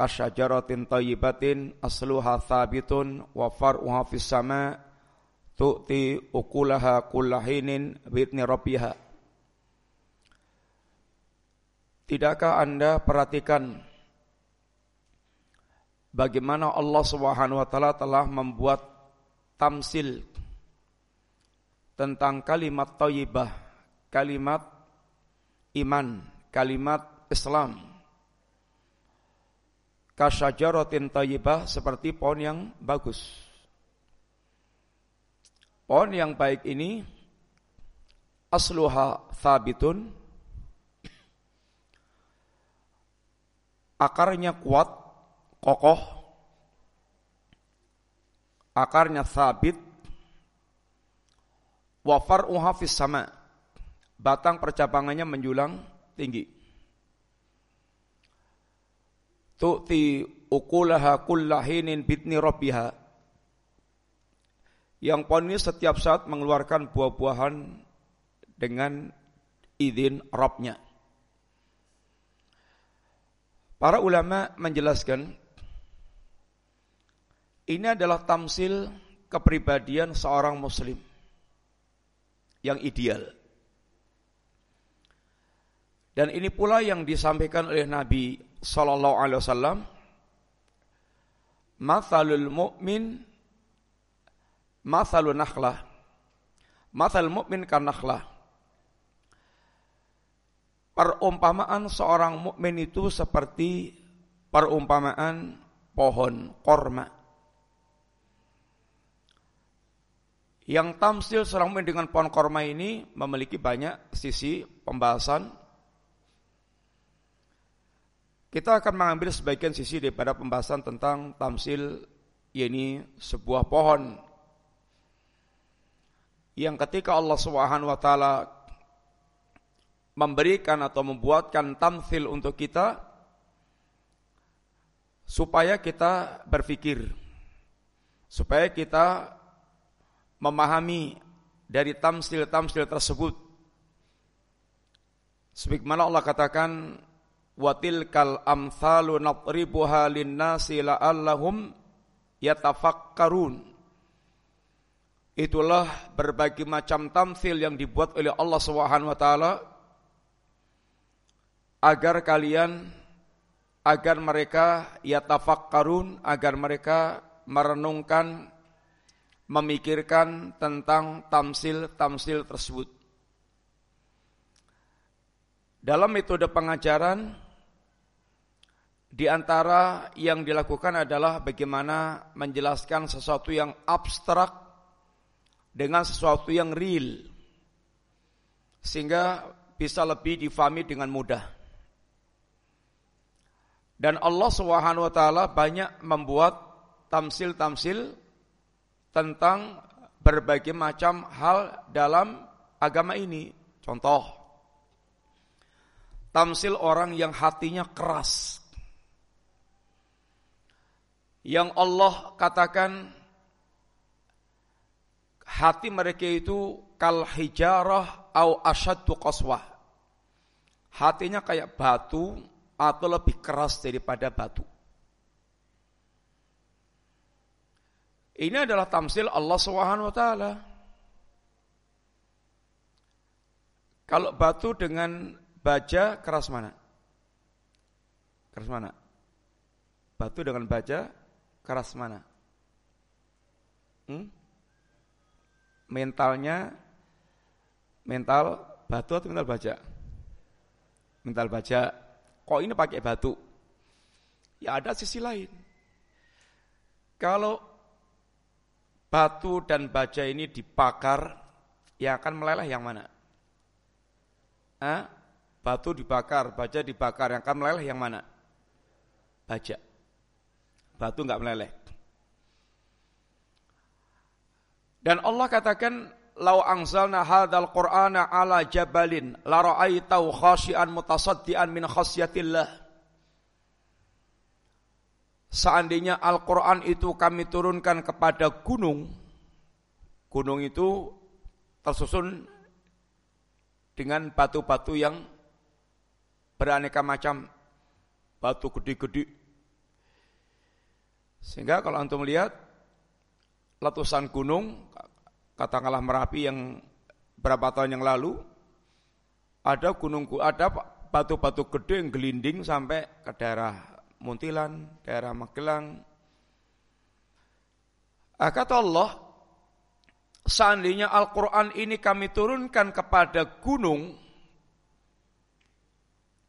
kasyajaratin tayyibatin asluha thabitun wa far'uha fis sama tu'ti ukulaha kullahinin bitni rabbiha Tidakkah Anda perhatikan bagaimana Allah Subhanahu wa taala telah membuat tamsil tentang kalimat thayyibah, kalimat iman, kalimat Islam. Kasyajaratin thayyibah seperti pohon yang bagus. Pohon yang baik ini asluha thabitun akarnya kuat kokoh, akarnya sabit, wafar uhafis sama, batang percabangannya menjulang tinggi. Tu'ti ukulaha kullahinin bitni rabbiha. Yang pohon ini setiap saat mengeluarkan buah-buahan dengan izin Rabbnya. Para ulama menjelaskan ini adalah tamsil kepribadian seorang muslim yang ideal. Dan ini pula yang disampaikan oleh Nabi sallallahu alaihi wasallam Mathalul mu'min mathalun nakhlah. Mathal mu'min kan nakhlah. Perumpamaan seorang mukmin itu seperti perumpamaan pohon korma. Yang tamsil seorang mukmin dengan pohon korma ini memiliki banyak sisi pembahasan. Kita akan mengambil sebagian sisi daripada pembahasan tentang tamsil ini sebuah pohon yang ketika Allah Subhanahu wa taala memberikan atau membuatkan tamsil untuk kita supaya kita berpikir supaya kita memahami dari tamsil-tamsil tersebut. Sebagaimana Allah katakan watil kal amsalu nadribuha linnasi la'allahum yatafakkarun. Itulah berbagai macam tamsil yang dibuat oleh Allah Subhanahu wa taala agar kalian agar mereka yatafakkarun agar mereka merenungkan memikirkan tentang tamsil-tamsil tersebut. Dalam metode pengajaran, di antara yang dilakukan adalah bagaimana menjelaskan sesuatu yang abstrak dengan sesuatu yang real, sehingga bisa lebih difahami dengan mudah. Dan Allah Subhanahu wa taala banyak membuat tamsil-tamsil tentang berbagai macam hal dalam agama ini. Contoh, tamsil orang yang hatinya keras. Yang Allah katakan hati mereka itu kal hijarah au asyaddu qaswah. Hatinya kayak batu atau lebih keras daripada batu. Ini adalah tamsil Allah Subhanahu wa taala. Kalau batu dengan baja keras mana? Keras mana? Batu dengan baja keras mana? Hmm? Mentalnya mental batu atau mental baja? Mental baja. Kok ini pakai batu? Ya ada sisi lain. Kalau batu dan baja ini dibakar, yang akan meleleh yang mana? Hah? Batu dibakar, baja dibakar, yang akan meleleh yang mana? Baja. Batu enggak meleleh. Dan Allah katakan, "Lau angzalna hadzal Qur'ana ala jabalin la ra'aitahu khashian mutasaddian min khasyatillah." Seandainya Al-Quran itu kami turunkan kepada gunung, gunung itu tersusun dengan batu-batu yang beraneka macam, batu gede-gede, Sehingga kalau antum melihat letusan gunung, katakanlah Merapi yang berapa tahun yang lalu, ada gunung ada batu-batu gede yang gelinding sampai ke daerah Muntilan, daerah Magelang. Ah, kata Allah, seandainya Al-Quran ini kami turunkan kepada gunung,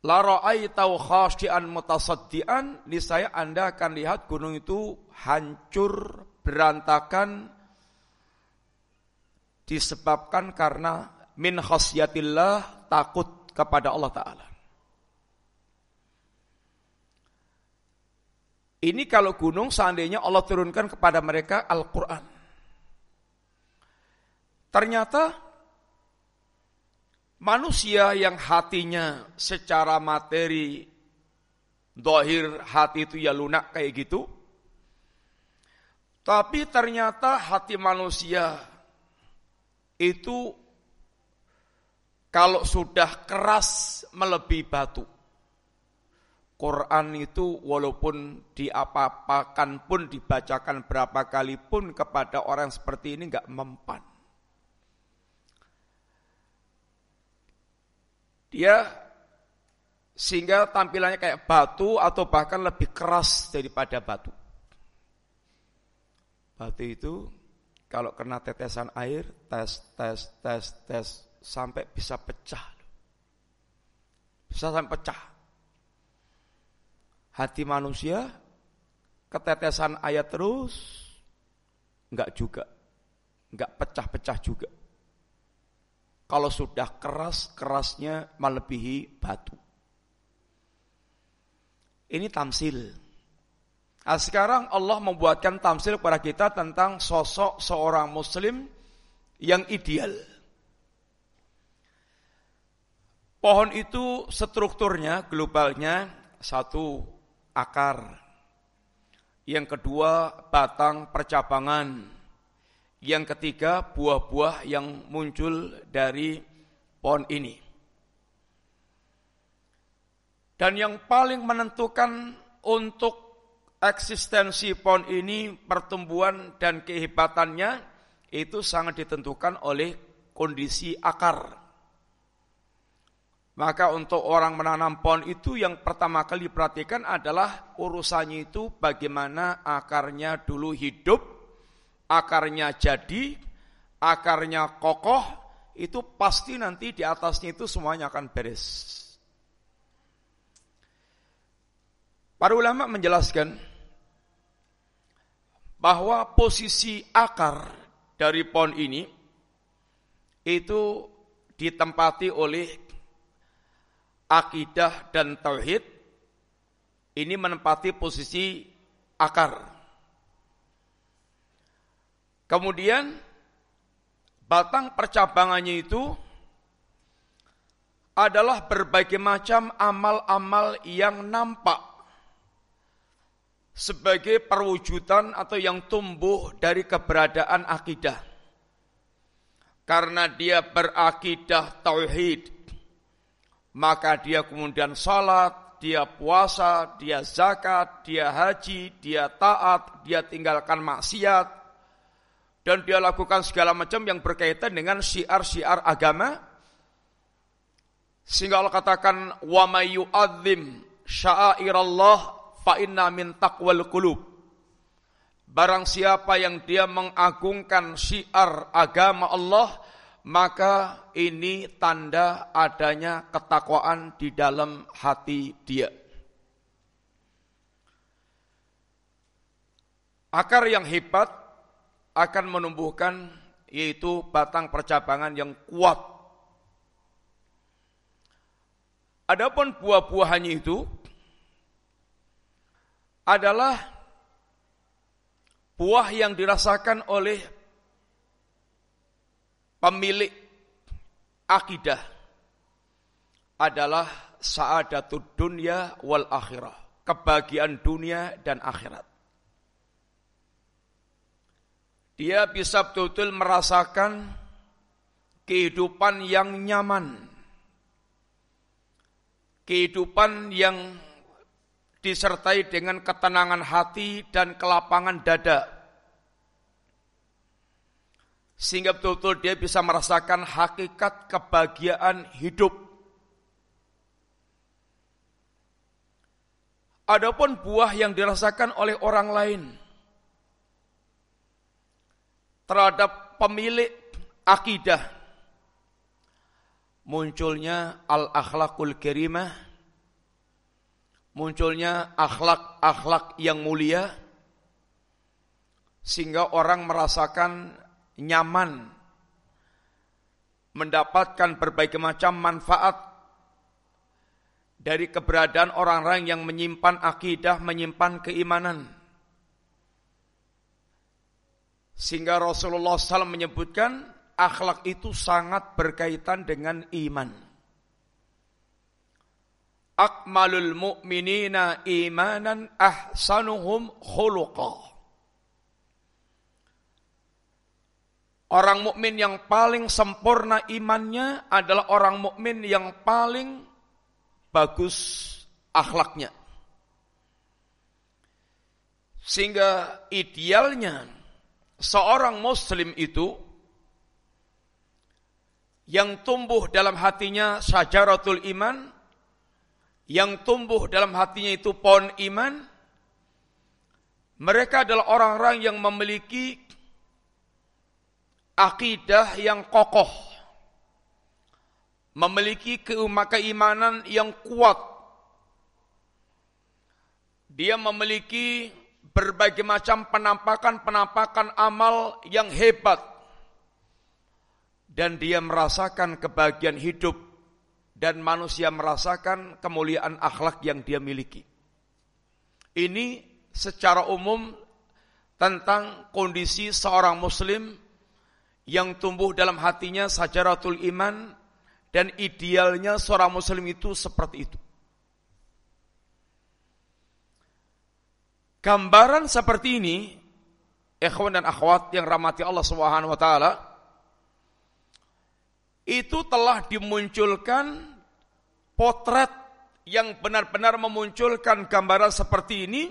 La ra'aitau khasyian mutasaddian, niscaya Anda akan lihat gunung itu hancur, berantakan disebabkan karena min khasyatillah takut kepada Allah taala. Ini kalau gunung seandainya Allah turunkan kepada mereka Al-Qur'an. Ternyata Manusia yang hatinya secara materi, dohir hati itu ya lunak kayak gitu. Tapi ternyata hati manusia itu kalau sudah keras melebihi batu. Quran itu walaupun diapa-apakan pun dibacakan berapa kali pun kepada orang seperti ini nggak mempan. Dia sehingga tampilannya kayak batu atau bahkan lebih keras daripada batu. Batu itu kalau kena tetesan air, tes, tes, tes, tes, sampai bisa pecah. Bisa sampai pecah. Hati manusia ketetesan air terus, enggak juga. Enggak pecah-pecah juga. Kalau sudah keras, kerasnya melebihi batu. Ini tamsil. Nah, sekarang Allah membuatkan tamsil kepada kita tentang sosok seorang muslim yang ideal. Pohon itu strukturnya, globalnya, satu akar. Yang kedua batang percabangan. Yang ketiga, buah-buah yang muncul dari pohon ini. Dan yang paling menentukan untuk eksistensi pohon ini, pertumbuhan dan kehebatannya, itu sangat ditentukan oleh kondisi akar. Maka untuk orang menanam pohon itu yang pertama kali diperhatikan adalah urusannya itu bagaimana akarnya dulu hidup akarnya jadi, akarnya kokoh, itu pasti nanti di atasnya itu semuanya akan beres. Para ulama menjelaskan bahwa posisi akar dari pohon ini itu ditempati oleh akidah dan tauhid ini menempati posisi akar. Kemudian batang percabangannya itu adalah berbagai macam amal-amal yang nampak sebagai perwujudan atau yang tumbuh dari keberadaan akidah. Karena dia berakidah tauhid, maka dia kemudian salat, dia puasa, dia zakat, dia haji, dia taat, dia tinggalkan maksiat, dan dia lakukan segala macam yang berkaitan dengan syiar-syiar agama. Sehingga Allah katakan wa may yu'adzim sya'airallah fa inna min taqwal qulub. Barang siapa yang dia mengagungkan syiar agama Allah maka ini tanda adanya ketakwaan di dalam hati dia. Akar yang hebat akan menumbuhkan yaitu batang percabangan yang kuat. Adapun buah-buahannya itu adalah buah yang dirasakan oleh pemilik akidah adalah saadatud dunia wal akhirah, kebahagiaan dunia dan akhirat. Dia bisa betul-betul merasakan kehidupan yang nyaman. Kehidupan yang disertai dengan ketenangan hati dan kelapangan dada. Sehingga betul-betul dia bisa merasakan hakikat kebahagiaan hidup. Adapun buah yang dirasakan oleh orang lain terhadap pemilik akidah. Munculnya al-akhlakul karimah. Munculnya akhlak-akhlak yang mulia. Sehingga orang merasakan nyaman mendapatkan berbagai macam manfaat dari keberadaan orang-orang yang menyimpan akidah, menyimpan keimanan. Sehingga Rasulullah SAW menyebutkan akhlak itu sangat berkaitan dengan iman akmalul mu'minina imanan ahsanuhum khuluqa. Orang mukmin yang paling sempurna imannya adalah orang mukmin yang paling bagus akhlaknya. Sehingga idealnya seorang muslim itu yang tumbuh dalam hatinya syajaratul iman yang tumbuh dalam hatinya itu pohon iman, mereka adalah orang-orang yang memiliki akidah yang kokoh, memiliki keimanan yang kuat. Dia memiliki berbagai macam penampakan-penampakan amal yang hebat. Dan dia merasakan kebahagiaan hidup dan manusia merasakan kemuliaan akhlak yang dia miliki. Ini secara umum tentang kondisi seorang muslim yang tumbuh dalam hatinya sajaratul iman dan idealnya seorang muslim itu seperti itu. Gambaran seperti ini, ikhwan dan akhwat yang rahmati Allah Subhanahu wa taala, itu telah dimunculkan potret yang benar-benar memunculkan gambaran seperti ini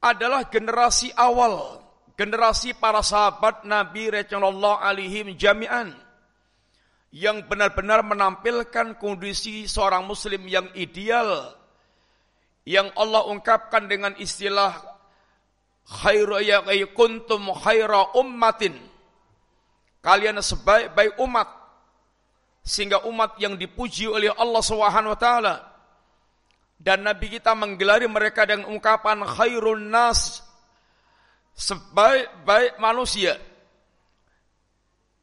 adalah generasi awal, generasi para sahabat Nabi Rasulullah alaihim jami'an yang benar-benar menampilkan kondisi seorang muslim yang ideal yang Allah ungkapkan dengan istilah khairu ya kuntum khaira ummatin. Kalian sebaik-baik umat sehingga umat yang dipuji oleh Allah Subhanahu wa taala. Dan nabi kita menggelari mereka dengan ungkapan khairun nas sebaik-baik manusia.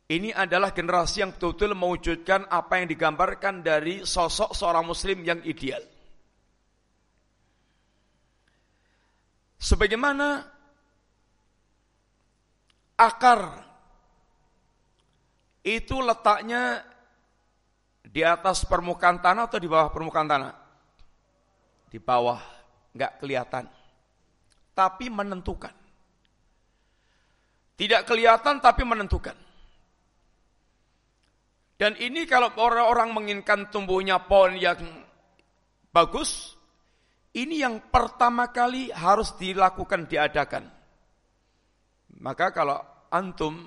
Ini adalah generasi yang betul-betul mewujudkan apa yang digambarkan dari sosok seorang muslim yang ideal. Sebagaimana akar itu letaknya di atas permukaan tanah atau di bawah permukaan tanah? Di bawah, nggak kelihatan. Tapi menentukan. Tidak kelihatan tapi menentukan. Dan ini kalau orang-orang menginginkan tumbuhnya pohon yang bagus, ini yang pertama kali harus dilakukan, diadakan. Maka kalau antum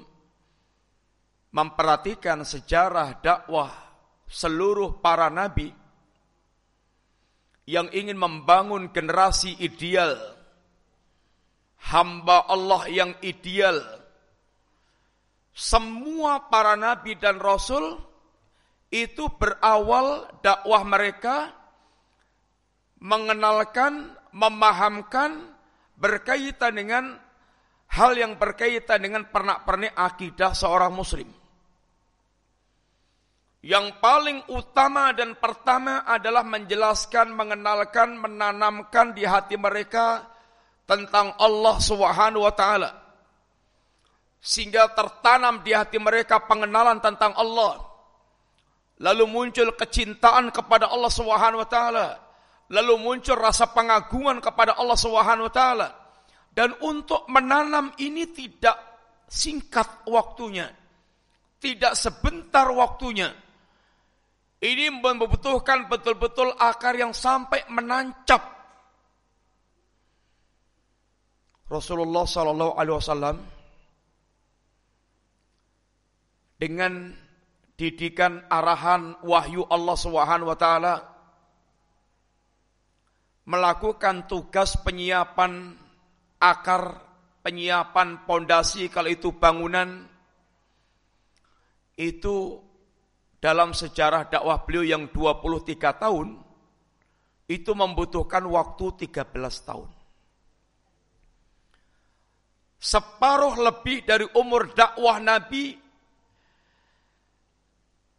memperhatikan sejarah dakwah seluruh para nabi yang ingin membangun generasi ideal, hamba Allah yang ideal. Semua para nabi dan rasul itu berawal dakwah mereka mengenalkan, memahamkan berkaitan dengan hal yang berkaitan dengan pernak-pernik akidah seorang muslim. Yang paling utama dan pertama adalah menjelaskan, mengenalkan, menanamkan di hati mereka tentang Allah Subhanahu wa taala. Sehingga tertanam di hati mereka pengenalan tentang Allah. Lalu muncul kecintaan kepada Allah Subhanahu wa taala. Lalu muncul rasa pengagungan kepada Allah Subhanahu wa taala. Dan untuk menanam ini tidak singkat waktunya. Tidak sebentar waktunya ini membutuhkan betul-betul akar yang sampai menancap Rasulullah Sallallahu Alaihi Wasallam dengan didikan arahan wahyu Allah Subhanahu Wa Taala melakukan tugas penyiapan akar, penyiapan pondasi kalau itu bangunan itu dalam sejarah dakwah beliau yang 23 tahun itu membutuhkan waktu 13 tahun. Separuh lebih dari umur dakwah Nabi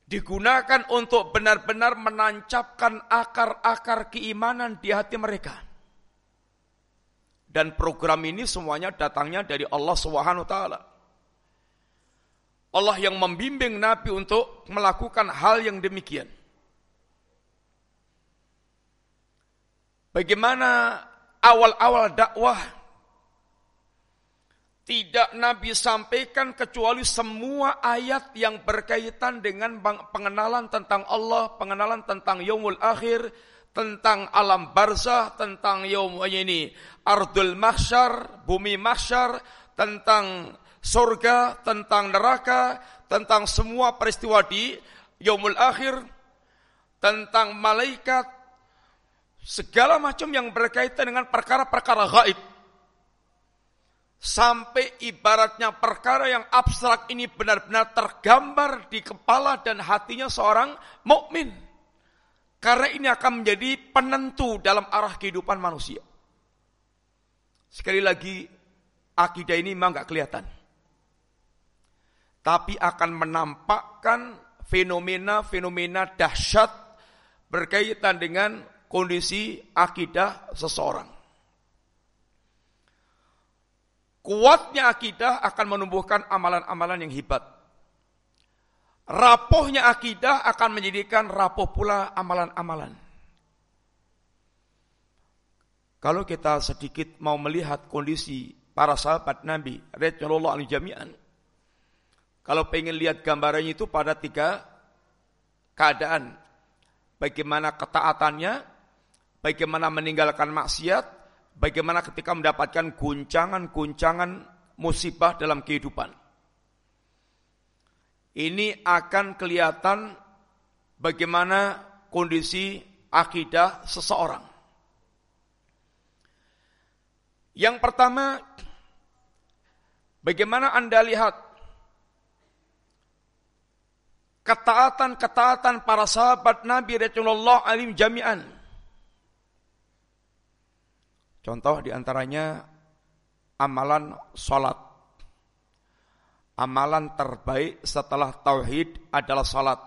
digunakan untuk benar-benar menancapkan akar-akar keimanan di hati mereka. Dan program ini semuanya datangnya dari Allah Subhanahu wa taala. Allah yang membimbing Nabi untuk melakukan hal yang demikian. Bagaimana awal-awal dakwah tidak Nabi sampaikan kecuali semua ayat yang berkaitan dengan pengenalan tentang Allah, pengenalan tentang yaumul akhir, tentang alam barzah, tentang yaum ini ardul mahsyar, bumi mahsyar, tentang surga, tentang neraka, tentang semua peristiwa di yaumul akhir, tentang malaikat, segala macam yang berkaitan dengan perkara-perkara gaib sampai ibaratnya perkara yang abstrak ini benar-benar tergambar di kepala dan hatinya seorang mukmin. Karena ini akan menjadi penentu dalam arah kehidupan manusia. Sekali lagi, akidah ini memang nggak kelihatan. Tapi akan menampakkan fenomena-fenomena dahsyat berkaitan dengan kondisi akidah seseorang. Kuatnya akidah akan menumbuhkan amalan-amalan yang hebat. Rapuhnya akidah akan menjadikan rapuh pula amalan-amalan. Kalau kita sedikit mau melihat kondisi para sahabat Nabi, Rasulullah alaihi jami'an, kalau pengen lihat gambarannya itu pada tiga keadaan. Bagaimana ketaatannya, bagaimana meninggalkan maksiat, bagaimana ketika mendapatkan guncangan-guncangan musibah dalam kehidupan. Ini akan kelihatan bagaimana kondisi akidah seseorang. Yang pertama, bagaimana Anda lihat ketaatan-ketaatan para sahabat Nabi Rasulullah alim jami'an Contoh di antaranya amalan sholat. Amalan terbaik setelah tauhid adalah sholat.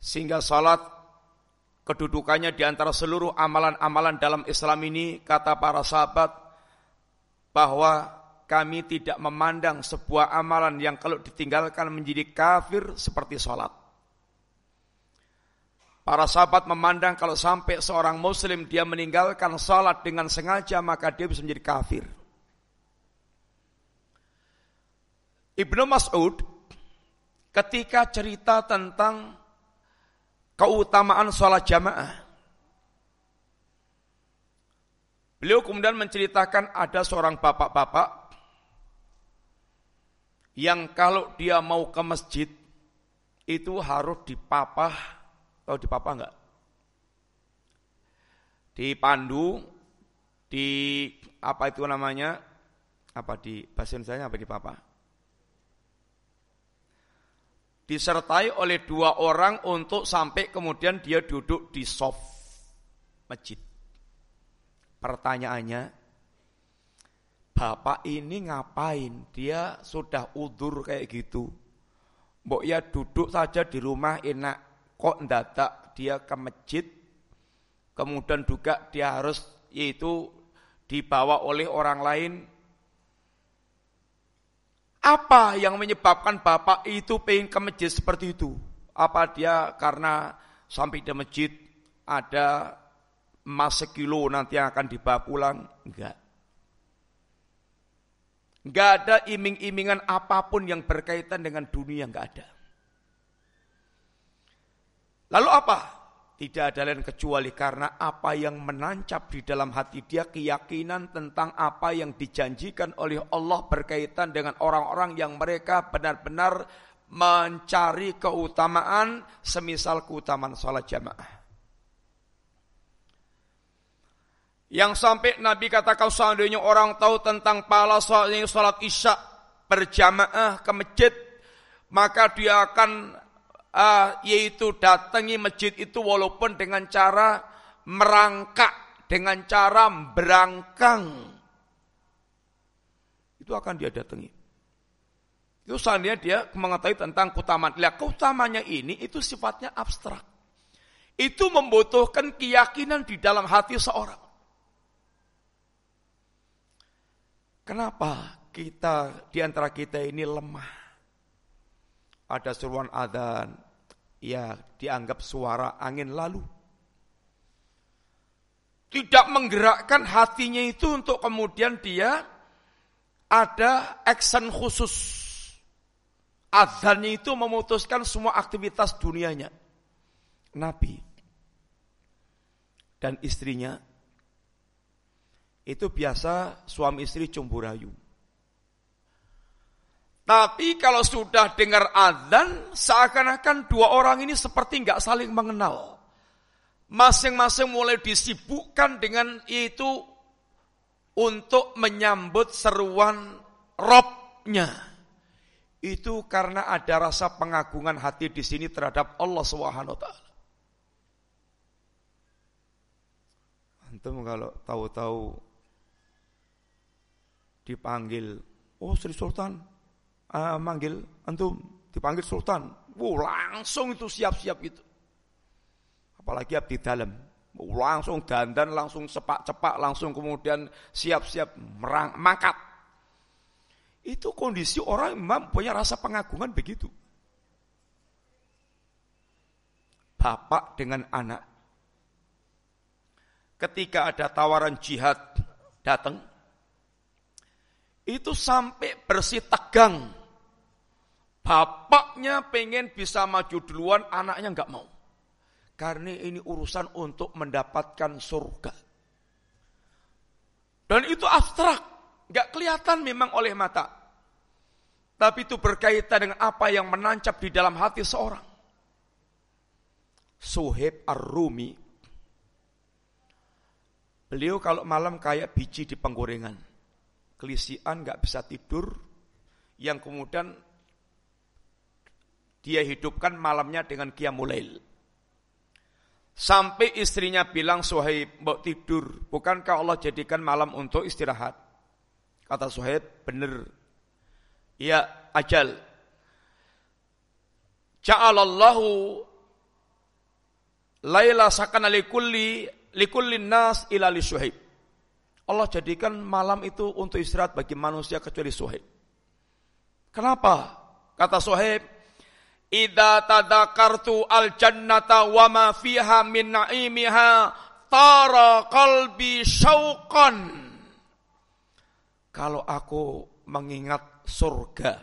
Sehingga sholat kedudukannya di antara seluruh amalan-amalan dalam Islam ini, kata para sahabat, bahwa kami tidak memandang sebuah amalan yang kalau ditinggalkan menjadi kafir seperti sholat. Para sahabat memandang kalau sampai seorang muslim dia meninggalkan salat dengan sengaja maka dia bisa menjadi kafir. Ibnu Mas'ud ketika cerita tentang keutamaan sholat jamaah. Beliau kemudian menceritakan ada seorang bapak-bapak yang kalau dia mau ke masjid itu harus dipapah Tahu di papa enggak? Di Pandu, di apa itu namanya? Apa di bahasa Indonesia apa di papa? Disertai oleh dua orang untuk sampai kemudian dia duduk di soft masjid. Pertanyaannya, Bapak ini ngapain? Dia sudah udur kayak gitu. Mbok ya duduk saja di rumah enak kok ndadak dia ke masjid kemudian juga dia harus yaitu dibawa oleh orang lain. Apa yang menyebabkan bapak itu pengen ke masjid seperti itu? Apa dia karena sampai di masjid ada emas sekilo nanti yang akan dibawa pulang? Enggak. Enggak ada iming-imingan apa pun yang berkaitan dengan dunia enggak ada Lalu apa? tidak ada lain kecuali karena apa yang menancap di dalam hati dia keyakinan tentang apa yang dijanjikan oleh Allah berkaitan dengan orang-orang yang mereka benar-benar mencari keutamaan semisal keutamaan sholat jamaah. Yang sampai Nabi katakan seandainya orang tahu tentang pahala sholat isya berjamaah ke masjid, maka dia akan uh, yaitu datangi masjid itu walaupun dengan cara merangkak, dengan cara berangkang. Itu akan dia datangi. Itu seandainya dia mengetahui tentang keutamaan. Lihat, keutamanya ini itu sifatnya abstrak. Itu membutuhkan keyakinan di dalam hati seorang. Kenapa kita di antara kita ini lemah? Ada seruan adzan, ya dianggap suara angin lalu. Tidak menggerakkan hatinya itu untuk kemudian dia ada action khusus. Adzannya itu memutuskan semua aktivitas dunianya. Nabi dan istrinya itu biasa suami istri cumburayu. Tapi kalau sudah dengar adzan, seakan-akan dua orang ini seperti nggak saling mengenal. Masing-masing mulai disibukkan dengan itu untuk menyambut seruan robnya. Itu karena ada rasa pengagungan hati di sini terhadap Allah Subhanahu wa taala. Antum kalau tahu-tahu dipanggil, oh Sri Sultan, uh, manggil antum dipanggil sultan, wow langsung itu siap-siap gitu. Apalagi abdi dalam, wow, langsung dandan, langsung cepak-cepak, langsung kemudian siap-siap merang, mangkat. Itu kondisi orang memang punya rasa pengagungan begitu. Bapak dengan anak. Ketika ada tawaran jihad datang, itu sampai bersih tegang Bapaknya pengen bisa maju duluan, anaknya nggak mau. Karena ini urusan untuk mendapatkan surga. Dan itu abstrak, nggak kelihatan memang oleh mata. Tapi itu berkaitan dengan apa yang menancap di dalam hati seorang. Suheb Ar-Rumi. Beliau kalau malam kayak biji di penggorengan. Kelisian nggak bisa tidur. Yang kemudian dia hidupkan malamnya dengan qiyamulail. Sampai istrinya bilang Suhaib, mau tidur. Bukankah Allah jadikan malam untuk istirahat? Kata Suhaib, benar. Ya, ajal. Ja'alallahu laila sakana likulli likulli nas ila Suhaib. Allah jadikan malam itu untuk istirahat bagi manusia kecuali Suhaib. Kenapa? Kata Suhaib, Ida tadakartu al jannata wa ma fiha min naimiha tara qalbi syauqan. Kalau aku mengingat surga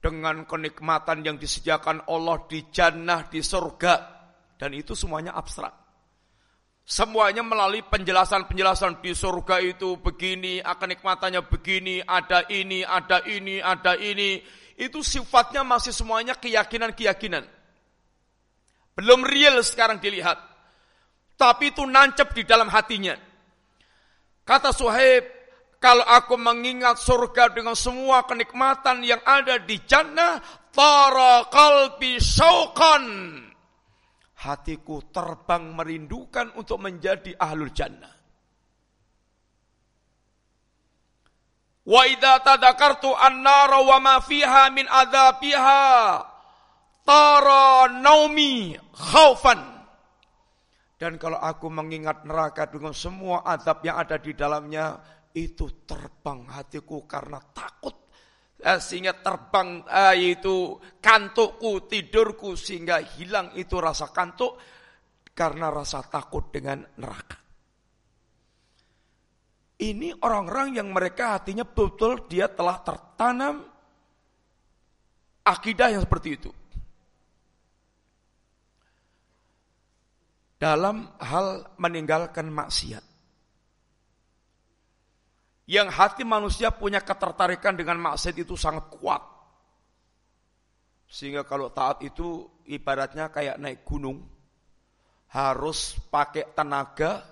dengan kenikmatan yang disediakan Allah di jannah di surga dan itu semuanya abstrak. Semuanya melalui penjelasan-penjelasan di surga itu begini, akan nikmatannya begini, ada ini, ada ini, ada ini itu sifatnya masih semuanya keyakinan-keyakinan. Belum real sekarang dilihat. Tapi itu nancep di dalam hatinya. Kata Suhaib, kalau aku mengingat surga dengan semua kenikmatan yang ada di jannah, tara kalbi syauqan. Hatiku terbang merindukan untuk menjadi ahlul jannah. Wa idza tadakartu an-nara wa ma fiha min adzabiha tara naumi khaufan. Dan kalau aku mengingat neraka dengan semua azab yang ada di dalamnya, itu terbang hatiku karena takut. Eh, sehingga terbang eh, itu kantukku, tidurku, sehingga hilang itu rasa kantuk karena rasa takut dengan neraka. Ini orang-orang yang mereka hatinya betul dia telah tertanam akidah yang seperti itu. dalam hal meninggalkan maksiat. Yang hati manusia punya ketertarikan dengan maksiat itu sangat kuat. Sehingga kalau taat itu ibaratnya kayak naik gunung. Harus pakai tenaga,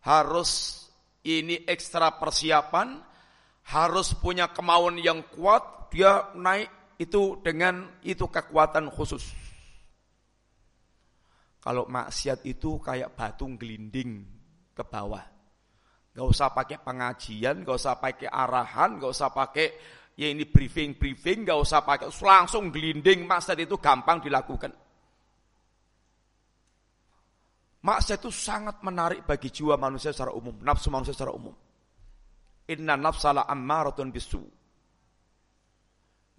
harus ini ekstra persiapan, harus punya kemauan yang kuat, dia naik itu dengan itu kekuatan khusus. Kalau maksiat itu kayak batu gelinding ke bawah. Gak usah pakai pengajian, gak usah pakai arahan, gak usah pakai ya ini briefing-briefing, gak usah pakai langsung gelinding maksiat itu gampang dilakukan. Maksiat itu sangat menarik bagi jiwa manusia secara umum, nafsu manusia secara umum. Inna nafsala ammaratun bisu.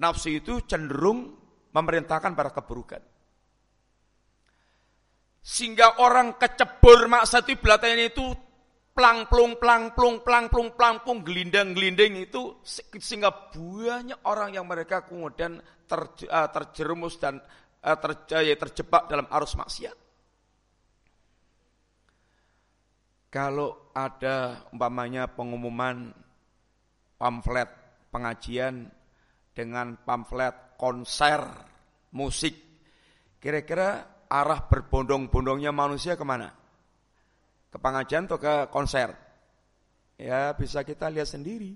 Nafsu itu cenderung memerintahkan pada keburukan. Sehingga orang kecebur maksati belakangnya itu plang plung plang plung plang plung plang plung gelindang gelinding itu sehingga banyak orang yang mereka kemudian ter, uh, terjerumus dan uh, terjaya terjebak dalam arus maksiat. Kalau ada umpamanya pengumuman pamflet pengajian dengan pamflet konser musik, kira-kira arah berbondong-bondongnya manusia ke mana? Ke pengajian atau ke konser? Ya bisa kita lihat sendiri.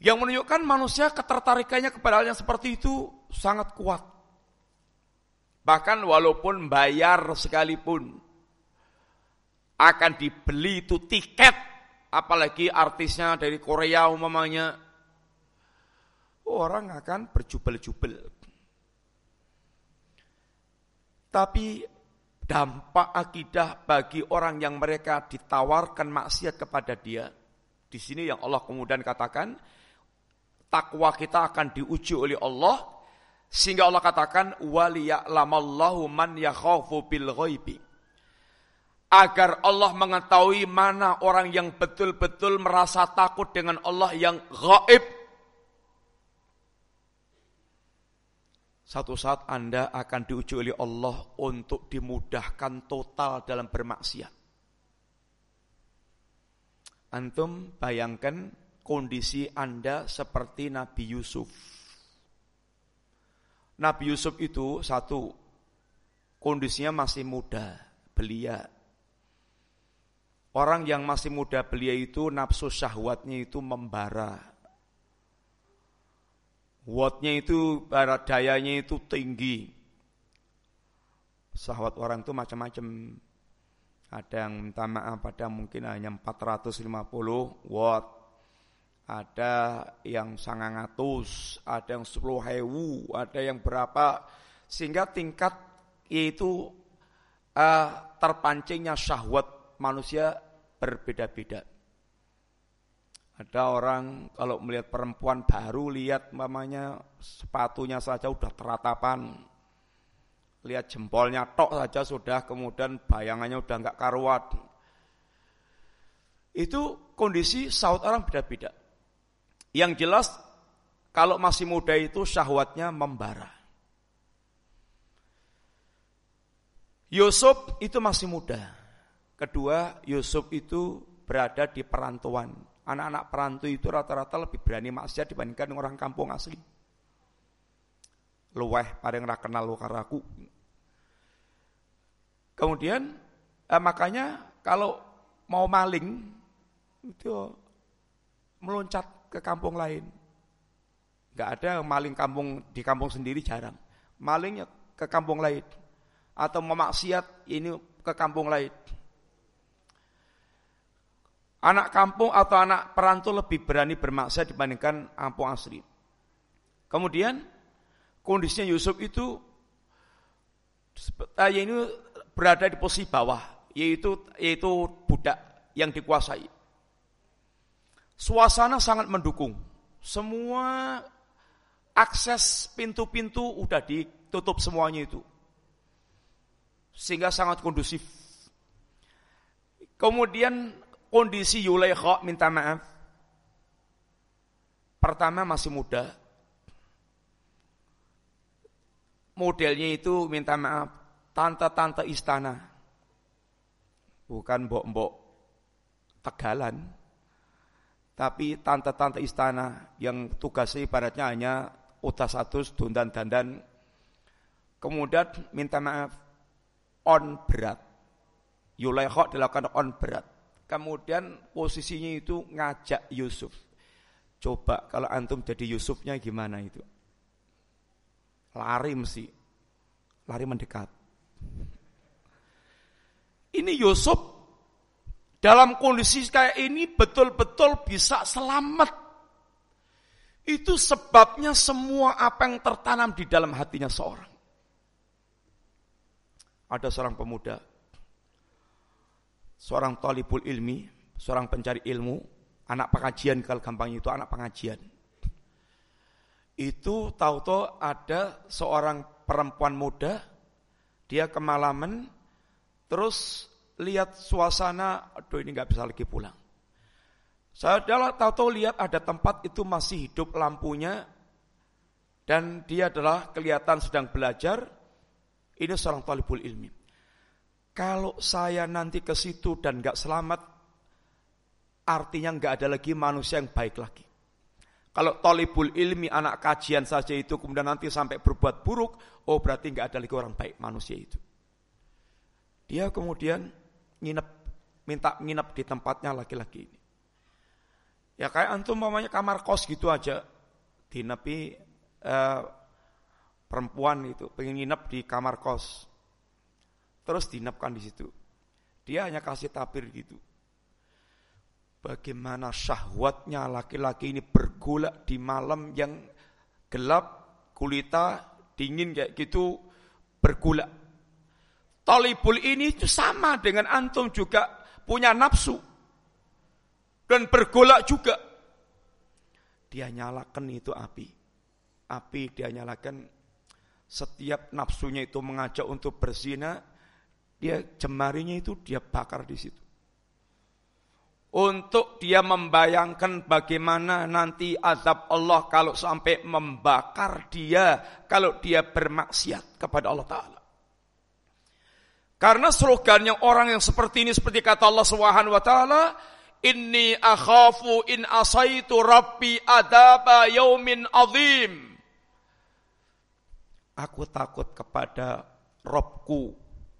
Yang menunjukkan manusia ketertarikannya kepada hal yang seperti itu sangat kuat. Bahkan walaupun bayar sekalipun akan dibeli itu tiket apalagi artisnya dari Korea umamanya orang akan berjubel-jubel. Tapi dampak akidah bagi orang yang mereka ditawarkan maksiat kepada dia. Di sini yang Allah kemudian katakan, takwa kita akan diuji oleh Allah, sehingga Allah katakan waliya'lamallahu man yakhafu bil ghaibi. Agar Allah mengetahui mana orang yang betul-betul merasa takut dengan Allah yang gaib. Satu saat Anda akan diuji oleh Allah untuk dimudahkan total dalam bermaksiat. Antum bayangkan kondisi Anda seperti Nabi Yusuf Nabi Yusuf itu satu, kondisinya masih muda, belia. Orang yang masih muda belia itu nafsu syahwatnya itu membara, Wattnya itu, barat dayanya itu tinggi. Sahwat orang itu macam-macam. Ada yang minta maaf, ada mungkin hanya 450 watt. Ada yang sangangatus, ada yang 10 hewu, ada yang berapa. Sehingga tingkat itu uh, terpancingnya syahwat manusia berbeda-beda. Ada orang kalau melihat perempuan baru lihat mamanya sepatunya saja udah teratapan. Lihat jempolnya tok saja sudah kemudian bayangannya udah nggak karuat. Itu kondisi saut orang beda-beda. Yang jelas kalau masih muda itu syahwatnya membara. Yusuf itu masih muda. Kedua, Yusuf itu berada di perantauan Anak-anak perantau itu rata-rata lebih berani maksiat dibandingkan orang kampung asli. Luweh paling ra kenal karaku. Kemudian eh, makanya kalau mau maling itu meloncat ke kampung lain. Gak ada maling kampung di kampung sendiri jarang. Malingnya ke kampung lain atau memaksiat ini ke kampung lain. Anak kampung atau anak perantau lebih berani bermaksiat dibandingkan kampung asli. Kemudian kondisinya Yusuf itu uh, ini berada di posisi bawah, yaitu yaitu budak yang dikuasai. Suasana sangat mendukung. Semua akses pintu-pintu udah ditutup semuanya itu. Sehingga sangat kondusif. Kemudian kondisi Yulaikha minta maaf. Pertama masih muda. modelnya itu minta maaf tante-tante istana. Bukan mbok-mbok tegalan. Tapi tante-tante istana yang tugasnya ibaratnya hanya utas atus, dundan dandan. Kemudian minta maaf on berat. Yulaikha dilakukan on berat. Kemudian posisinya itu ngajak Yusuf. Coba kalau antum jadi Yusufnya gimana itu? Lari mesti. Lari mendekat. Ini Yusuf dalam kondisi kayak ini betul-betul bisa selamat. Itu sebabnya semua apa yang tertanam di dalam hatinya seorang. Ada seorang pemuda seorang talibul ilmi, seorang pencari ilmu, anak pengajian kalau gampangnya itu anak pengajian. Itu tahu-tahu ada seorang perempuan muda, dia kemalaman, terus lihat suasana, aduh ini nggak bisa lagi pulang. Saya tahu-tahu lihat ada tempat itu masih hidup lampunya, dan dia adalah kelihatan sedang belajar, ini seorang talibul ilmi. Kalau saya nanti ke situ dan nggak selamat, artinya nggak ada lagi manusia yang baik lagi. Kalau tolibul ilmi anak kajian saja itu kemudian nanti sampai berbuat buruk, oh berarti nggak ada lagi orang baik manusia itu. Dia kemudian nginep, minta nginep di tempatnya laki-laki ini. Ya kayak antum mamanya kamar kos gitu aja, dinepi eh, perempuan itu pengen nginep di kamar kos. Terus dinapkan di situ. Dia hanya kasih tabir gitu. Bagaimana syahwatnya laki-laki ini bergolak di malam yang gelap, kulita, dingin kayak gitu, bergolak. Talibul ini itu sama dengan antum juga punya nafsu. Dan bergolak juga. Dia nyalakan itu api. Api dia nyalakan setiap nafsunya itu mengajak untuk berzina, dia jemarinya itu dia bakar di situ. Untuk dia membayangkan bagaimana nanti azab Allah kalau sampai membakar dia kalau dia bermaksiat kepada Allah Ta'ala. Karena slogannya orang yang seperti ini seperti kata Allah Subhanahu wa taala, "Inni akhafu in asaitu rabbi adaba yaumin azim." Aku takut kepada Robku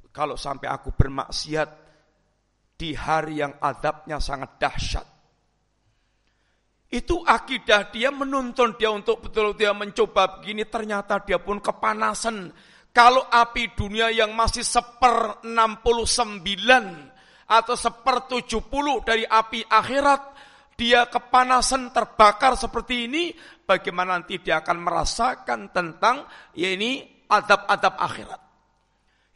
kalau sampai aku bermaksiat di hari yang adabnya sangat dahsyat. Itu akidah dia menuntun dia untuk betul dia mencoba begini ternyata dia pun kepanasan. Kalau api dunia yang masih seper 69 atau seper 70 dari api akhirat dia kepanasan terbakar seperti ini, bagaimana nanti dia akan merasakan tentang ya ini adab-adab akhirat.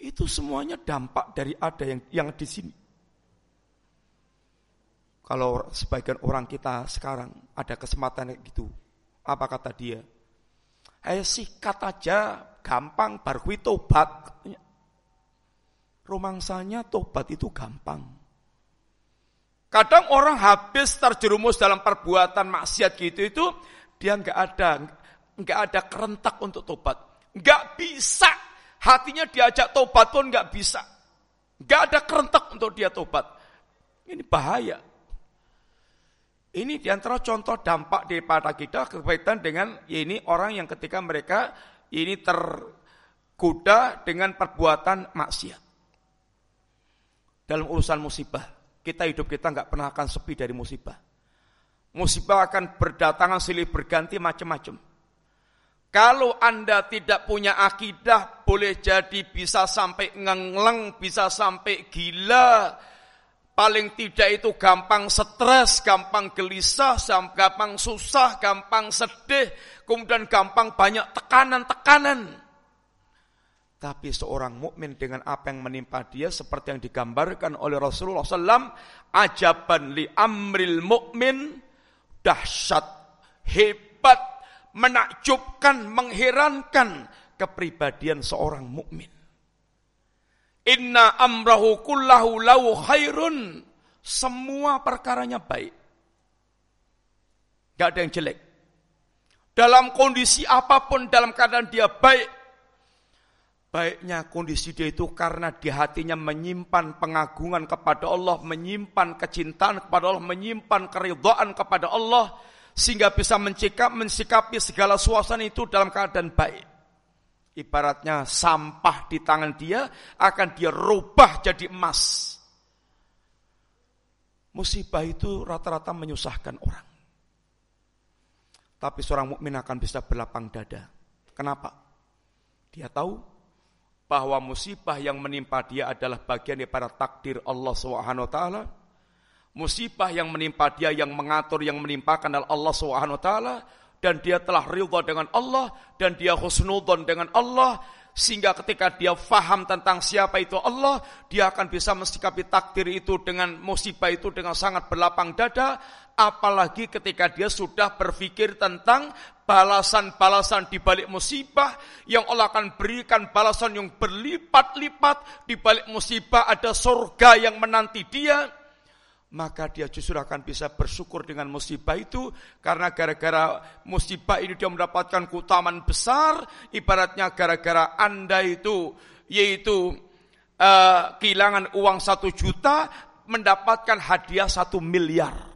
Itu semuanya dampak dari ada yang yang di sini. Kalau sebagian orang kita sekarang ada kesempatan gitu, apa kata dia? Ayo sikat aja, gampang, barkui tobat. Romangsanya tobat itu gampang. Kadang orang habis terjerumus dalam perbuatan maksiat gitu itu dia nggak ada nggak ada kerentak untuk tobat, nggak bisa Hatinya diajak tobat pun nggak bisa. Nggak ada kerentak untuk dia tobat. Ini bahaya. Ini di antara contoh dampak daripada kita kebaikan dengan ini orang yang ketika mereka ini tergoda dengan perbuatan maksiat. Dalam urusan musibah, kita hidup kita nggak pernah akan sepi dari musibah. Musibah akan berdatangan silih berganti macam-macam. Kalau Anda tidak punya akidah, boleh jadi bisa sampai ngengleng, bisa sampai gila. Paling tidak itu gampang stres, gampang gelisah, gampang susah, gampang sedih, kemudian gampang banyak tekanan-tekanan. Tapi seorang mukmin dengan apa yang menimpa dia seperti yang digambarkan oleh Rasulullah SAW, ajaban li amril mukmin dahsyat, hebat, menakjubkan, mengherankan kepribadian seorang mukmin. Inna amrahu kullahu lahu khairun. Semua perkaranya baik. Gak ada yang jelek. Dalam kondisi apa pun, dalam keadaan dia baik. baiknya kondisi dia itu karena di hatinya menyimpan pengagungan kepada Allah, menyimpan kecintaan kepada Allah, menyimpan keridhaan kepada Allah, sehingga bisa mencikap, mensikapi segala suasana itu dalam keadaan baik. Ibaratnya sampah di tangan dia akan dia rubah jadi emas. Musibah itu rata-rata menyusahkan orang. Tapi seorang mukmin akan bisa berlapang dada. Kenapa? Dia tahu bahwa musibah yang menimpa dia adalah bagian daripada takdir Allah Subhanahu wa musibah yang menimpa dia yang mengatur yang menimpakan adalah Allah Subhanahu wa dan dia telah ridha dengan Allah dan dia husnudzon dengan Allah sehingga ketika dia faham tentang siapa itu Allah, dia akan bisa mensikapi takdir itu dengan musibah itu dengan sangat berlapang dada, apalagi ketika dia sudah berpikir tentang balasan-balasan di balik musibah yang Allah akan berikan balasan yang berlipat-lipat di balik musibah ada surga yang menanti dia maka dia justru akan bisa bersyukur dengan musibah itu karena gara-gara musibah ini dia mendapatkan keutamaan besar ibaratnya gara-gara anda itu yaitu uh, kehilangan uang satu juta mendapatkan hadiah satu miliar.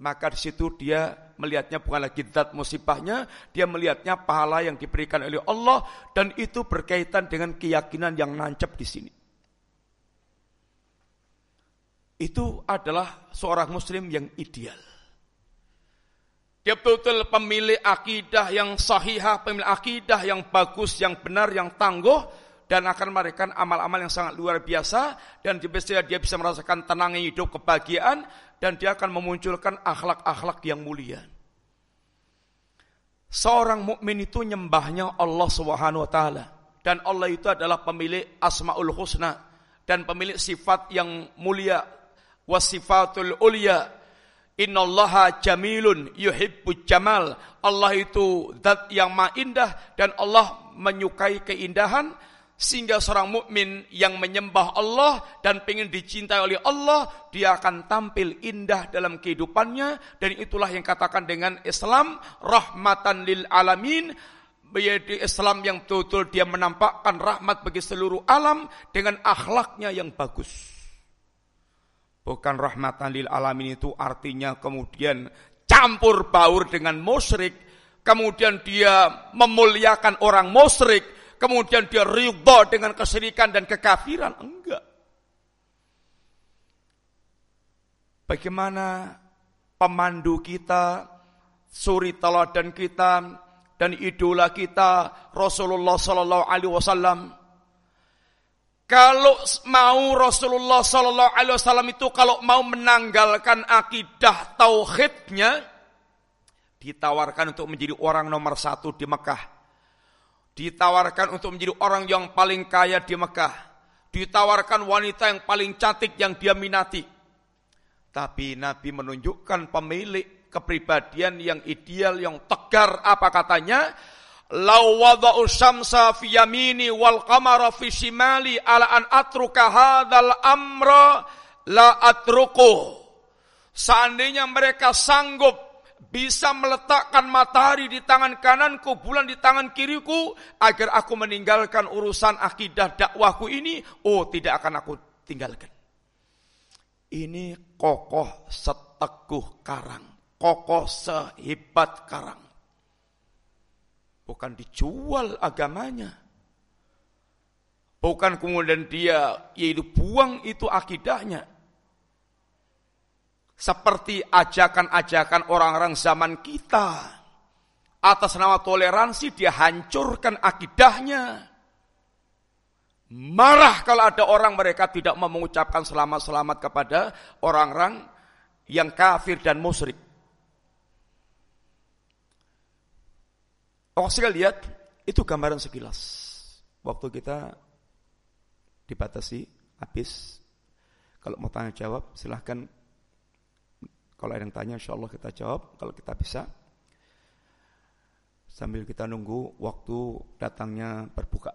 Maka di situ dia melihatnya bukan lagi zat musibahnya dia melihatnya pahala yang diberikan oleh Allah dan itu berkaitan dengan keyakinan yang nancap di sini itu adalah seorang muslim yang ideal. Dia betul-betul pemilik akidah yang sahihah, pemilik akidah yang bagus, yang benar, yang tangguh, dan akan memberikan amal-amal yang sangat luar biasa, dan dia dia bisa merasakan tenangnya hidup, kebahagiaan, dan dia akan memunculkan akhlak-akhlak yang mulia. Seorang mukmin itu nyembahnya Allah Subhanahu wa taala dan Allah itu adalah pemilik Asmaul Husna dan pemilik sifat yang mulia wasifatul ulia Innallaha jamilun yuhibbu jamal. Allah itu zat yang maha indah dan Allah menyukai keindahan sehingga seorang mukmin yang menyembah Allah dan ingin dicintai oleh Allah, dia akan tampil indah dalam kehidupannya dan itulah yang katakan dengan Islam rahmatan lil alamin yaitu Islam yang betul-betul dia menampakkan rahmat bagi seluruh alam dengan akhlaknya yang bagus. Bukan rahmatan lil alamin itu artinya kemudian campur baur dengan musyrik, kemudian dia memuliakan orang musyrik, kemudian dia ridha dengan kesyirikan dan kekafiran. Enggak. Bagaimana pemandu kita, suri teladan kita, dan idola kita Rasulullah Sallallahu Alaihi Wasallam kalau mau Rasulullah Sallallahu Alaihi Wasallam itu kalau mau menanggalkan akidah tauhidnya, ditawarkan untuk menjadi orang nomor satu di Mekah, ditawarkan untuk menjadi orang yang paling kaya di Mekah, ditawarkan wanita yang paling cantik yang dia minati. Tapi Nabi menunjukkan pemilik kepribadian yang ideal, yang tegar. Apa katanya? Lau wada'u syamsa fi shimali ala an hadzal amra la atruku. Seandainya mereka sanggup bisa meletakkan matahari di tangan kananku, bulan di tangan kiriku, agar aku meninggalkan urusan akidah dakwahku ini, oh tidak akan aku tinggalkan. Ini kokoh seteguh karang, kokoh sehebat karang. Bukan dijual agamanya. Bukan kemudian dia yaitu buang itu akidahnya. Seperti ajakan-ajakan orang-orang zaman kita. Atas nama toleransi dia hancurkan akidahnya. Marah kalau ada orang mereka tidak mau mengucapkan selamat-selamat kepada orang-orang yang kafir dan musyrik. Kalau saya lihat itu gambaran sekilas. Waktu kita dibatasi habis. Kalau mau tanya jawab silahkan. Kalau ada yang tanya insya Allah kita jawab. Kalau kita bisa. Sambil kita nunggu waktu datangnya berbuka.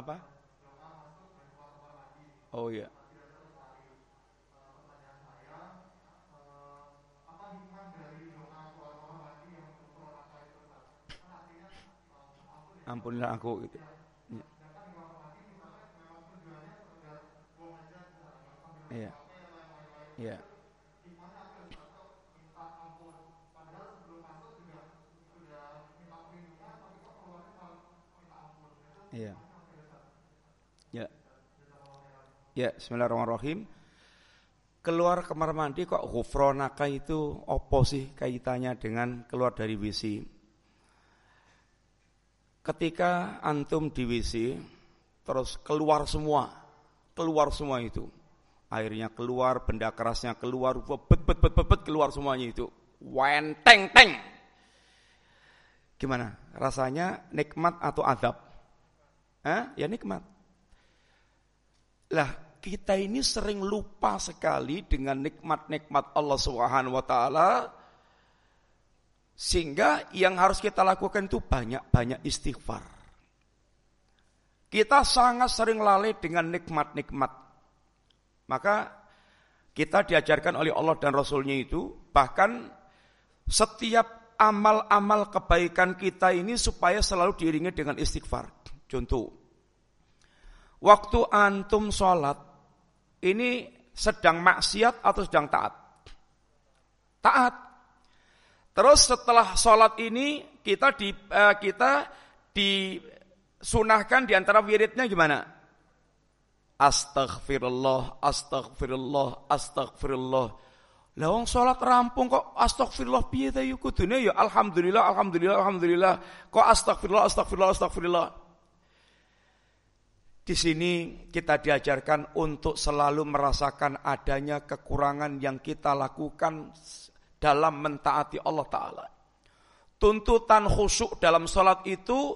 Apa? Oh iya. Ampunilah aku gitu. Iya. Iya. Iya. Ya. Ya, bismillahirrahmanirrahim. Keluar kamar mandi kok hufronaka itu opo sih kaitannya dengan keluar dari WC? Ketika antum di WC terus keluar semua, keluar semua itu. Airnya keluar, benda kerasnya keluar, bet bet bet bet, bet keluar semuanya itu. Wenteng teng. Gimana? Rasanya nikmat atau adab? Hah? Ya nikmat. Lah, kita ini sering lupa sekali dengan nikmat-nikmat Allah Subhanahu wa taala sehingga yang harus kita lakukan itu banyak-banyak istighfar. Kita sangat sering lalai dengan nikmat-nikmat. Maka kita diajarkan oleh Allah dan Rasulnya itu bahkan setiap amal-amal kebaikan kita ini supaya selalu diiringi dengan istighfar. Contoh, waktu antum sholat, ini sedang maksiat atau sedang taat? Taat. Terus setelah sholat ini kita di uh, kita disunahkan di antara wiridnya gimana? Astaghfirullah, astaghfirullah, astaghfirullah. Lah wong salat rampung kok astagfirullah piye ta yo kudune ya alhamdulillah alhamdulillah alhamdulillah kok astagfirullah astagfirullah astagfirullah. Di sini kita diajarkan untuk selalu merasakan adanya kekurangan yang kita lakukan dalam mentaati Allah Ta'ala. Tuntutan khusyuk dalam sholat itu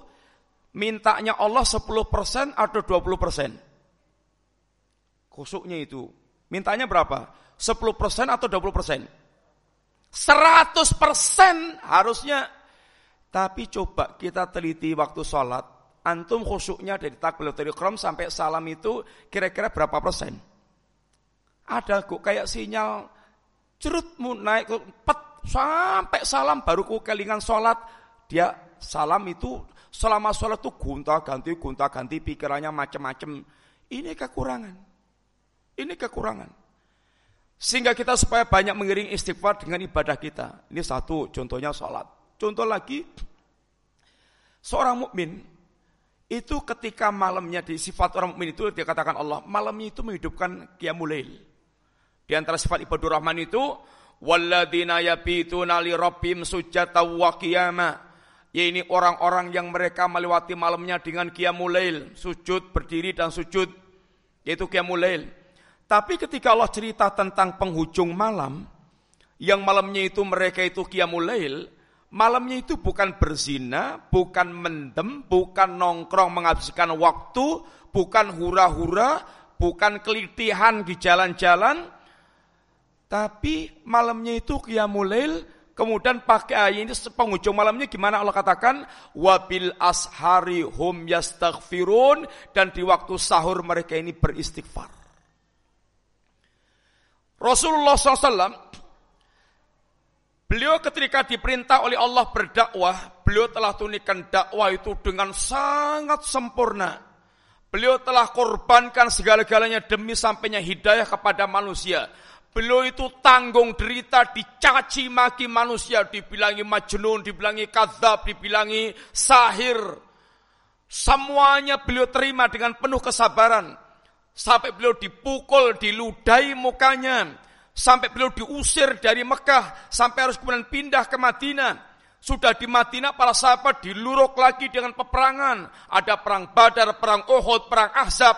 mintanya Allah 10% atau 20%. Khusyuknya itu. Mintanya berapa? 10% atau 20%? 100% harusnya. Tapi coba kita teliti waktu sholat antum khusyuknya dari takbiratul ihram sampai salam itu kira-kira berapa persen? Ada kok kayak sinyal cerutmu naik pet sampai salam baru ku kelingan sholat dia salam itu selama sholat itu gunta ganti gunta ganti pikirannya macam-macam ini kekurangan. Ini kekurangan. Sehingga kita supaya banyak mengiring istighfar dengan ibadah kita. Ini satu contohnya sholat. Contoh lagi seorang mukmin itu ketika malamnya di sifat orang mukmin itu dikatakan Allah, malamnya itu menghidupkan qiyamul Di antara sifat ibadur rahman itu walladzina yabituna li rabbim sujata wa qiyama. Ya ini orang-orang yang mereka melewati malamnya dengan qiyamul sujud, berdiri dan sujud, yaitu qiyamul Tapi ketika Allah cerita tentang penghujung malam, yang malamnya itu mereka itu qiyamul Malamnya itu bukan berzina, bukan mendem, bukan nongkrong menghabiskan waktu, bukan hura-hura, bukan kelitihan di jalan-jalan, tapi malamnya itu qiyamulail, kemudian pakai ayat ini penghujung malamnya gimana Allah katakan wabil ashari hum yastaghfirun dan di waktu sahur mereka ini beristighfar. Rasulullah SAW Beliau ketika diperintah oleh Allah berdakwah, beliau telah tunikan dakwah itu dengan sangat sempurna. Beliau telah korbankan segala-galanya demi sampainya hidayah kepada manusia. Beliau itu tanggung derita, dicaci maki manusia, dibilangi majnun, dibilangi kadzab, dibilangi sahir. Semuanya beliau terima dengan penuh kesabaran. Sampai beliau dipukul, diludahi mukanya, sampai beliau diusir dari Mekah sampai harus kemudian pindah ke Madinah. Sudah di Madinah para sahabat diluruk lagi dengan peperangan. Ada perang Badar, perang Uhud, perang Ahzab.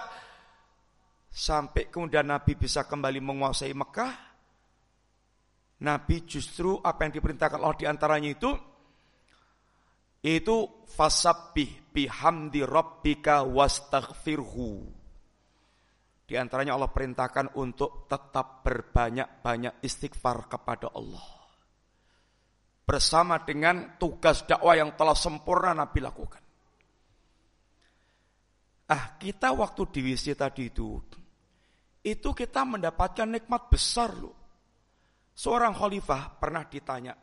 Sampai kemudian Nabi bisa kembali menguasai Mekah. Nabi justru apa yang diperintahkan Allah di antaranya itu itu fasabbih bihamdi rabbika wastaghfirhu. Di antaranya Allah perintahkan untuk tetap berbanyak-banyak istighfar kepada Allah. Bersama dengan tugas dakwah yang telah sempurna Nabi lakukan. Ah, kita waktu di WC tadi itu, itu kita mendapatkan nikmat besar loh. Seorang khalifah pernah ditanya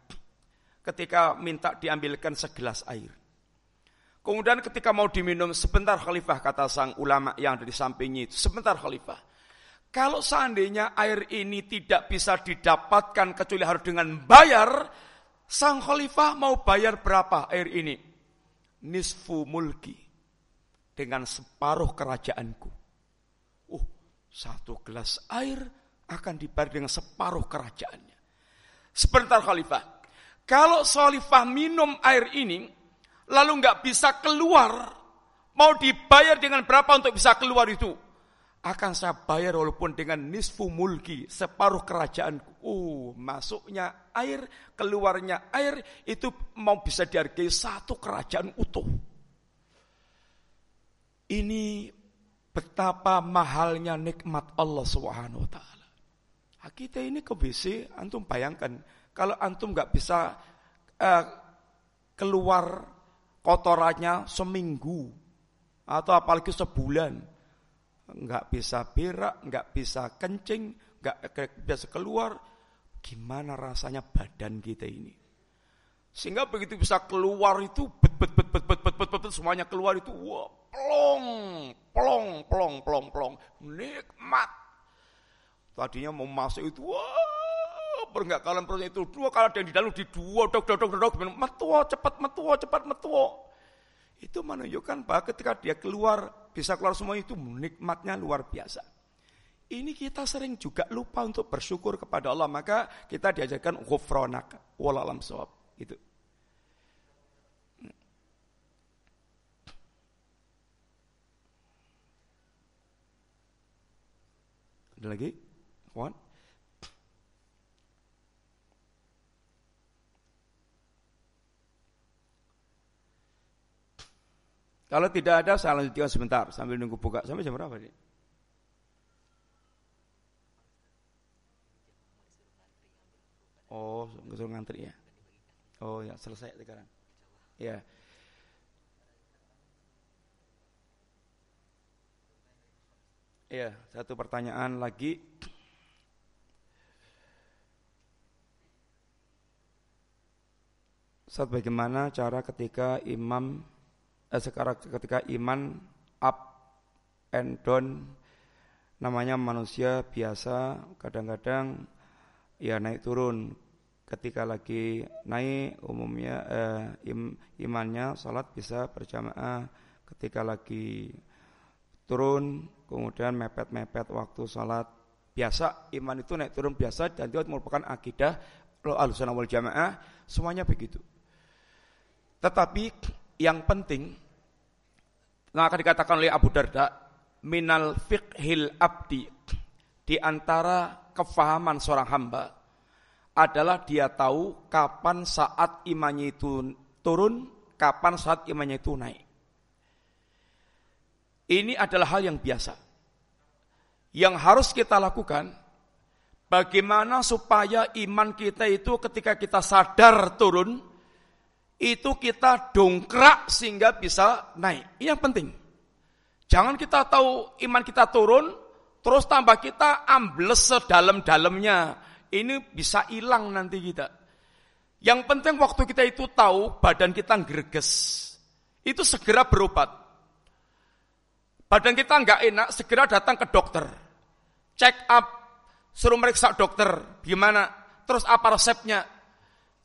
ketika minta diambilkan segelas air. Kemudian ketika mau diminum sebentar khalifah kata sang ulama yang ada di sampingnya itu, sebentar khalifah. Kalau seandainya air ini tidak bisa didapatkan kecuali harus dengan bayar, sang khalifah mau bayar berapa air ini? Nisfu mulki dengan separuh kerajaanku. Uh, satu gelas air akan dibayar dengan separuh kerajaannya. Sebentar khalifah. Kalau khalifah minum air ini, lalu nggak bisa keluar, mau dibayar dengan berapa untuk bisa keluar itu? Akan saya bayar walaupun dengan nisfu mulki, separuh kerajaanku. Uh, masuknya air, keluarnya air, itu mau bisa dihargai satu kerajaan utuh. Ini betapa mahalnya nikmat Allah Subhanahu wa taala. Kita ini ke antum bayangkan kalau antum nggak bisa uh, keluar kotorannya seminggu atau apalagi sebulan, nggak bisa berak, nggak bisa kencing, nggak bisa keluar, gimana rasanya badan kita ini? Sehingga begitu bisa keluar itu bet bet bet bet bet bet bet, bet, bet semuanya keluar itu wah plong, plong, plong, plong, plong, nikmat. Tadinya mau masuk itu, wah, kalian perutnya itu dua kali ada yang di dalam di dua, dok, dok, dok, dok, metua, cepat, metua, cepat, metua. Itu menunjukkan bahwa ketika dia keluar, bisa keluar semua itu nikmatnya luar biasa. Ini kita sering juga lupa untuk bersyukur kepada Allah, maka kita diajarkan ghufranak, walalam sawab. Itu. Ada lagi? Kawan? Kalau tidak ada, saya lanjutkan sebentar sambil nunggu buka. Sampai jam berapa nih? Oh, suruh ngantri ya. Oh ya, selesai sekarang. Ya. Iya, satu pertanyaan lagi. Saat bagaimana cara ketika imam eh, sekarang ketika iman up and down namanya manusia biasa kadang-kadang ya naik turun. Ketika lagi naik umumnya eh, im, imannya salat bisa berjamaah. Ketika lagi turun kemudian mepet-mepet waktu sholat. Biasa iman itu naik turun biasa dan itu merupakan akidah lo alusan wal jamaah. Semuanya begitu. Tetapi yang penting yang akan dikatakan oleh Abu Darda minal fiqhil abdi di antara kefahaman seorang hamba adalah dia tahu kapan saat imannya itu turun, kapan saat imannya itu naik. Ini adalah hal yang biasa. Yang harus kita lakukan, bagaimana supaya iman kita itu ketika kita sadar turun, itu kita dongkrak sehingga bisa naik. Ini yang penting. Jangan kita tahu iman kita turun, terus tambah kita ambles sedalam-dalamnya. Ini bisa hilang nanti kita. Yang penting waktu kita itu tahu badan kita greges. Itu segera berobat. Badan kita nggak enak, segera datang ke dokter. Check up, suruh meriksa dokter, gimana? Terus apa resepnya?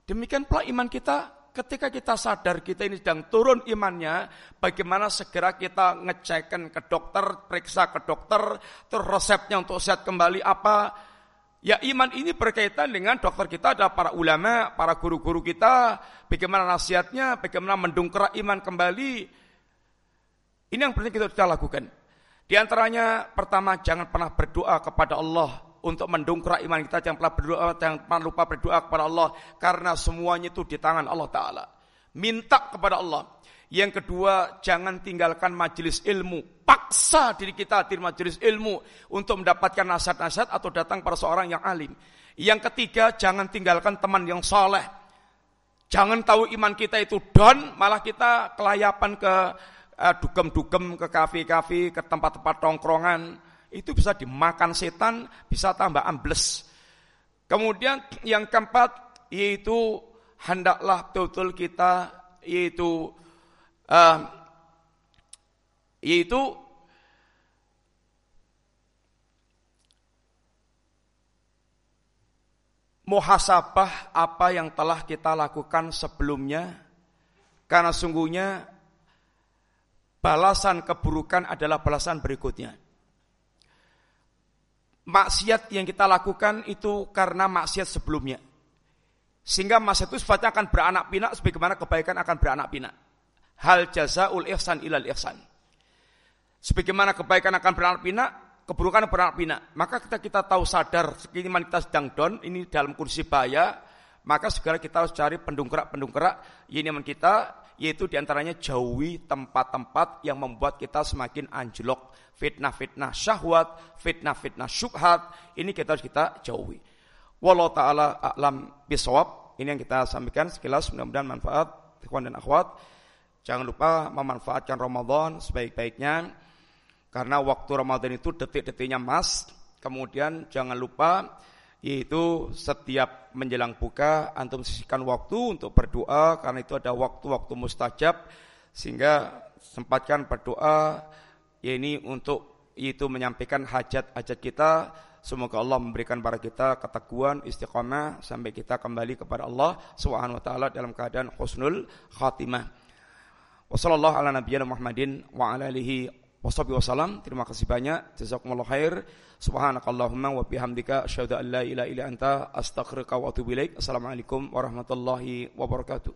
Demikian pula iman kita, ketika kita sadar kita ini sedang turun imannya, bagaimana segera kita ngecekkan ke dokter, periksa ke dokter, terus resepnya untuk sehat kembali apa? Ya iman ini berkaitan dengan dokter kita ada para ulama, para guru-guru kita, bagaimana nasihatnya, bagaimana mendongkrak iman kembali, ini yang penting kita lakukan. Di antaranya pertama jangan pernah berdoa kepada Allah untuk mendongkrak iman kita jangan pernah berdoa jangan pernah lupa berdoa kepada Allah karena semuanya itu di tangan Allah taala. Minta kepada Allah. Yang kedua, jangan tinggalkan majelis ilmu. Paksa diri kita di majelis ilmu untuk mendapatkan nasihat-nasihat atau datang pada seorang yang alim. Yang ketiga, jangan tinggalkan teman yang soleh. Jangan tahu iman kita itu down, malah kita kelayapan ke uh, dugem-dugem ke kafe-kafe, ke tempat-tempat tongkrongan, itu bisa dimakan setan, bisa tambah ambles. Kemudian yang keempat yaitu hendaklah betul-betul kita yaitu uh, yaitu muhasabah apa yang telah kita lakukan sebelumnya karena sungguhnya balasan keburukan adalah balasan berikutnya. Maksiat yang kita lakukan itu karena maksiat sebelumnya. Sehingga masa itu sifatnya akan beranak pinak sebagaimana kebaikan akan beranak pinak. Hal jazaul ihsan ilal ihsan. Sebagaimana kebaikan akan beranak pinak, keburukan beranak pinak. Maka kita kita tahu sadar sekiranya kita sedang down, ini dalam kondisi bahaya, maka segera kita harus cari pendungkerak-pendungkerak ini kita yaitu di antaranya jauhi tempat-tempat yang membuat kita semakin anjlok. Fitnah-fitnah syahwat fitnah-fitnah syubhat ini kita harus kita jauhi. Wallahu taala a'lam bisawab. Ini yang kita sampaikan. Sekilas mudah-mudahan manfaat ikhwan dan akhwat. Jangan lupa memanfaatkan Ramadan sebaik-baiknya karena waktu Ramadan itu detik-detiknya mas. Kemudian jangan lupa yaitu setiap menjelang buka antum sisihkan waktu untuk berdoa karena itu ada waktu-waktu mustajab sehingga sempatkan berdoa ya ini untuk itu menyampaikan hajat-hajat kita semoga Allah memberikan pada kita keteguhan istiqomah sampai kita kembali kepada Allah Subhanahu wa taala dalam keadaan husnul khatimah. Wassallallahu ala nabiyyina Muhammadin wa ala alihi Wassalamualaikum wasallam. Terima kasih banyak. Jazakumullah khair. Subhanakallahumma wa bihamdika asyhadu an la ilaha illa anta astaghfiruka wa atubu ilaik. Assalamualaikum warahmatullahi wabarakatuh.